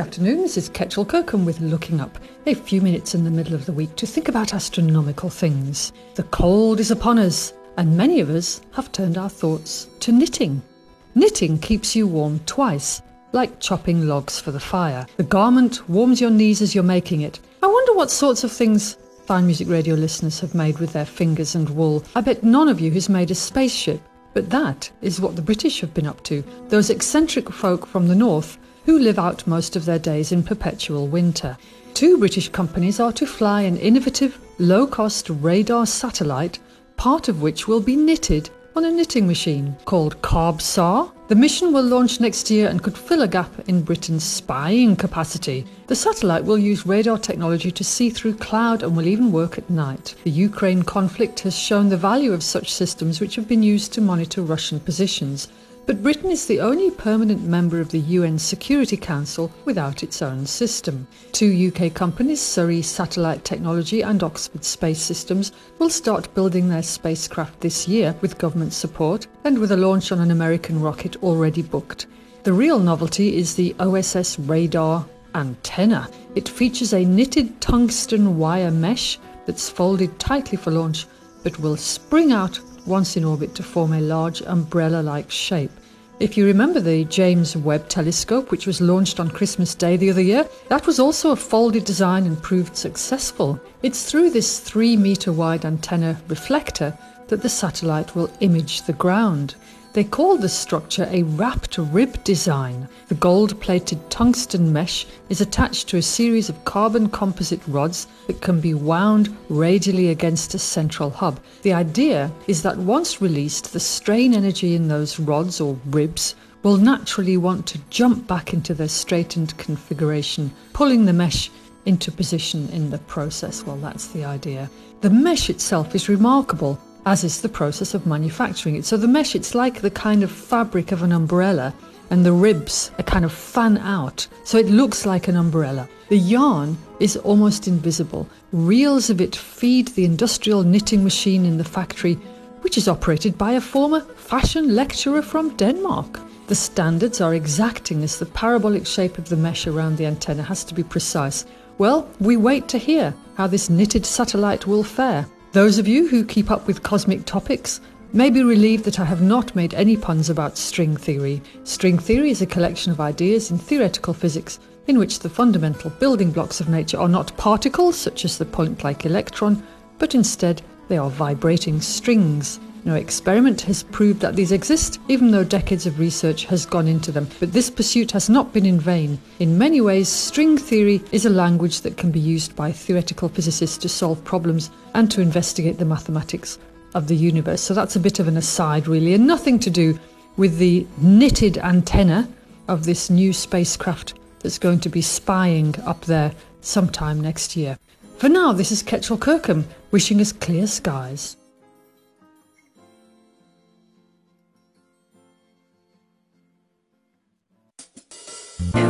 afternoon. This is Kechil Kirkham with Looking Up, a few minutes in the middle of the week to think about astronomical things. The cold is upon us, and many of us have turned our thoughts to knitting. Knitting keeps you warm twice, like chopping logs for the fire. The garment warms your knees as you're making it. I wonder what sorts of things Fine Music Radio listeners have made with their fingers and wool. I bet none of you has made a spaceship, but that is what the British have been up to. Those eccentric folk from the north who live out most of their days in perpetual winter. Two British companies are to fly an innovative, low cost radar satellite, part of which will be knitted on a knitting machine called CarbSAR. The mission will launch next year and could fill a gap in Britain's spying capacity. The satellite will use radar technology to see through cloud and will even work at night. The Ukraine conflict has shown the value of such systems which have been used to monitor Russian positions. But Britain is the only permanent member of the UN Security Council without its own system. Two UK companies, Surrey Satellite Technology and Oxford Space Systems, will start building their spacecraft this year with government support and with a launch on an American rocket already booked. The real novelty is the OSS radar antenna. It features a knitted tungsten wire mesh that's folded tightly for launch but will spring out once in orbit to form a large umbrella like shape. If you remember the James Webb Telescope, which was launched on Christmas Day the other year, that was also a folded design and proved successful. It's through this three metre wide antenna reflector that the satellite will image the ground. They call the structure a wrapped rib design. The gold plated tungsten mesh is attached to a series of carbon composite rods that can be wound radially against a central hub. The idea is that once released, the strain energy in those rods or ribs will naturally want to jump back into their straightened configuration, pulling the mesh into position in the process. Well, that's the idea. The mesh itself is remarkable as is the process of manufacturing it. So the mesh, it's like the kind of fabric of an umbrella, and the ribs are kind of fan out, so it looks like an umbrella. The yarn is almost invisible. Reels of it feed the industrial knitting machine in the factory, which is operated by a former fashion lecturer from Denmark. The standards are exacting as the parabolic shape of the mesh around the antenna has to be precise. Well, we wait to hear how this knitted satellite will fare. Those of you who keep up with cosmic topics may be relieved that I have not made any puns about string theory. String theory is a collection of ideas in theoretical physics in which the fundamental building blocks of nature are not particles, such as the point like electron, but instead they are vibrating strings. No experiment has proved that these exist, even though decades of research has gone into them. But this pursuit has not been in vain. In many ways, string theory is a language that can be used by theoretical physicists to solve problems and to investigate the mathematics of the universe. So that's a bit of an aside, really, and nothing to do with the knitted antenna of this new spacecraft that's going to be spying up there sometime next year. For now, this is Kechil Kirkham wishing us clear skies. Yeah.